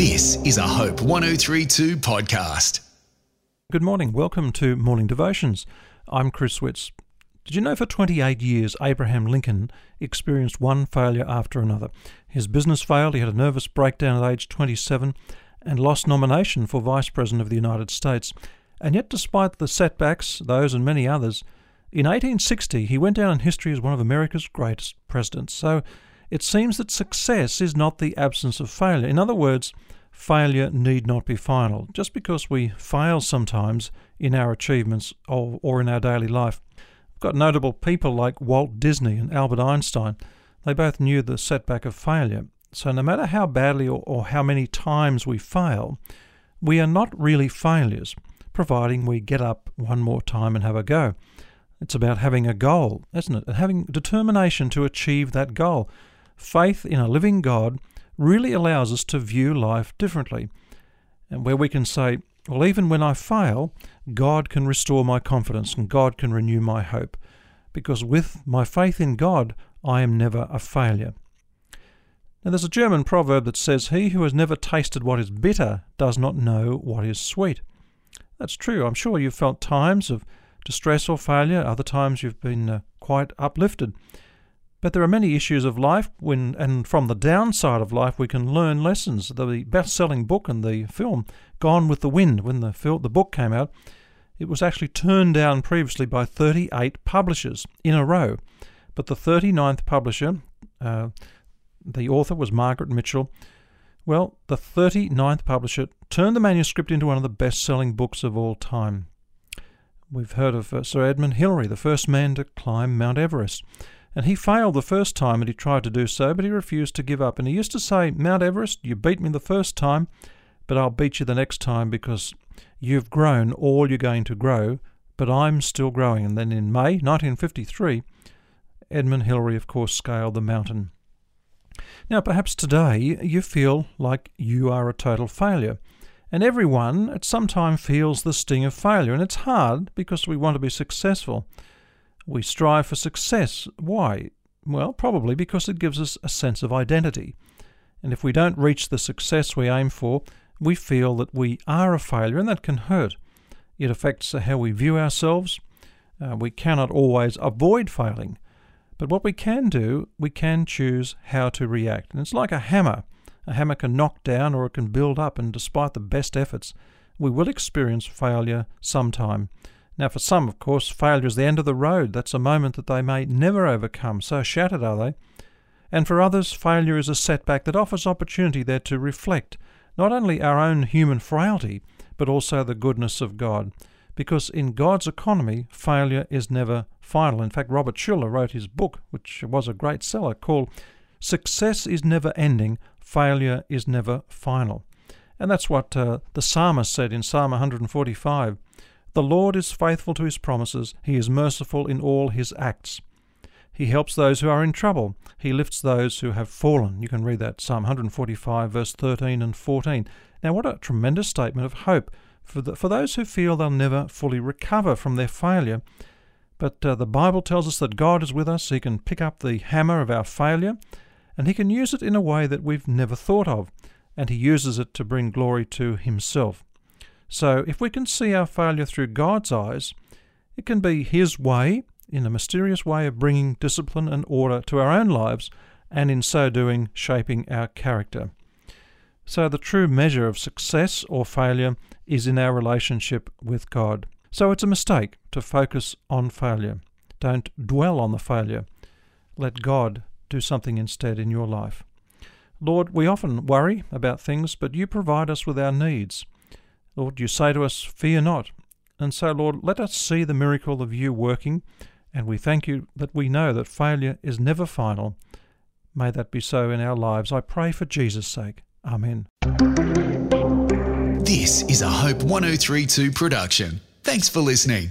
This is a Hope 1032 podcast. Good morning. Welcome to Morning Devotions. I'm Chris Witts. Did you know for 28 years Abraham Lincoln experienced one failure after another? His business failed, he had a nervous breakdown at age 27, and lost nomination for Vice President of the United States. And yet, despite the setbacks, those and many others, in 1860 he went down in history as one of America's greatest presidents. So it seems that success is not the absence of failure. In other words, failure need not be final. Just because we fail sometimes in our achievements or, or in our daily life. We've got notable people like Walt Disney and Albert Einstein. They both knew the setback of failure. So no matter how badly or, or how many times we fail, we are not really failures, providing we get up one more time and have a go. It's about having a goal, isn't it? And having determination to achieve that goal. Faith in a living God really allows us to view life differently, and where we can say, well, even when I fail, God can restore my confidence and God can renew my hope, because with my faith in God, I am never a failure. Now, there's a German proverb that says, He who has never tasted what is bitter does not know what is sweet. That's true. I'm sure you've felt times of distress or failure, other times you've been uh, quite uplifted. But there are many issues of life when, and from the downside of life, we can learn lessons. The best-selling book and the film Gone with the Wind, when the film, the book came out, it was actually turned down previously by 38 publishers in a row. But the 39th publisher, uh, the author was Margaret Mitchell. Well, the 39th publisher turned the manuscript into one of the best-selling books of all time. We've heard of uh, Sir Edmund Hillary, the first man to climb Mount Everest. And he failed the first time that he tried to do so, but he refused to give up. And he used to say, Mount Everest, you beat me the first time, but I'll beat you the next time because you've grown all you're going to grow, but I'm still growing. And then in May 1953, Edmund Hillary, of course, scaled the mountain. Now, perhaps today you feel like you are a total failure. And everyone at some time feels the sting of failure. And it's hard because we want to be successful. We strive for success. Why? Well, probably because it gives us a sense of identity. And if we don't reach the success we aim for, we feel that we are a failure, and that can hurt. It affects how we view ourselves. Uh, we cannot always avoid failing. But what we can do, we can choose how to react. And it's like a hammer. A hammer can knock down or it can build up, and despite the best efforts, we will experience failure sometime. Now, for some, of course, failure is the end of the road. That's a moment that they may never overcome. So shattered are they. And for others, failure is a setback that offers opportunity there to reflect not only our own human frailty, but also the goodness of God. Because in God's economy, failure is never final. In fact, Robert Schuller wrote his book, which was a great seller, called Success is Never Ending, Failure is Never Final. And that's what uh, the psalmist said in Psalm 145. The Lord is faithful to his promises, he is merciful in all his acts. He helps those who are in trouble. He lifts those who have fallen. You can read that, Psalm 145, verse 13 and 14. Now, what a tremendous statement of hope for, the, for those who feel they'll never fully recover from their failure. But uh, the Bible tells us that God is with us. He can pick up the hammer of our failure and He can use it in a way that we've never thought of. And He uses it to bring glory to Himself. So, if we can see our failure through God's eyes, it can be His way, in a mysterious way of bringing discipline and order to our own lives, and in so doing, shaping our character. So, the true measure of success or failure is in our relationship with God. So, it's a mistake to focus on failure. Don't dwell on the failure. Let God do something instead in your life. Lord, we often worry about things, but you provide us with our needs. Lord, you say to us, Fear not. And so, Lord, let us see the miracle of you working, and we thank you that we know that failure is never final. May that be so in our lives. I pray for Jesus' sake. Amen. This is a Hope 1032 production. Thanks for listening.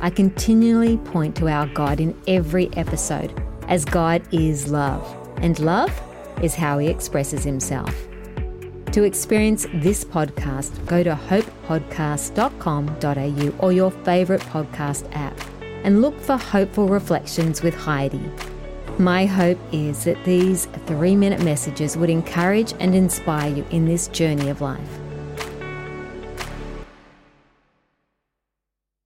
I continually point to our God in every episode, as God is love, and love is how He expresses Himself. To experience this podcast, go to hopepodcast.com.au or your favourite podcast app and look for Hopeful Reflections with Heidi. My hope is that these three minute messages would encourage and inspire you in this journey of life.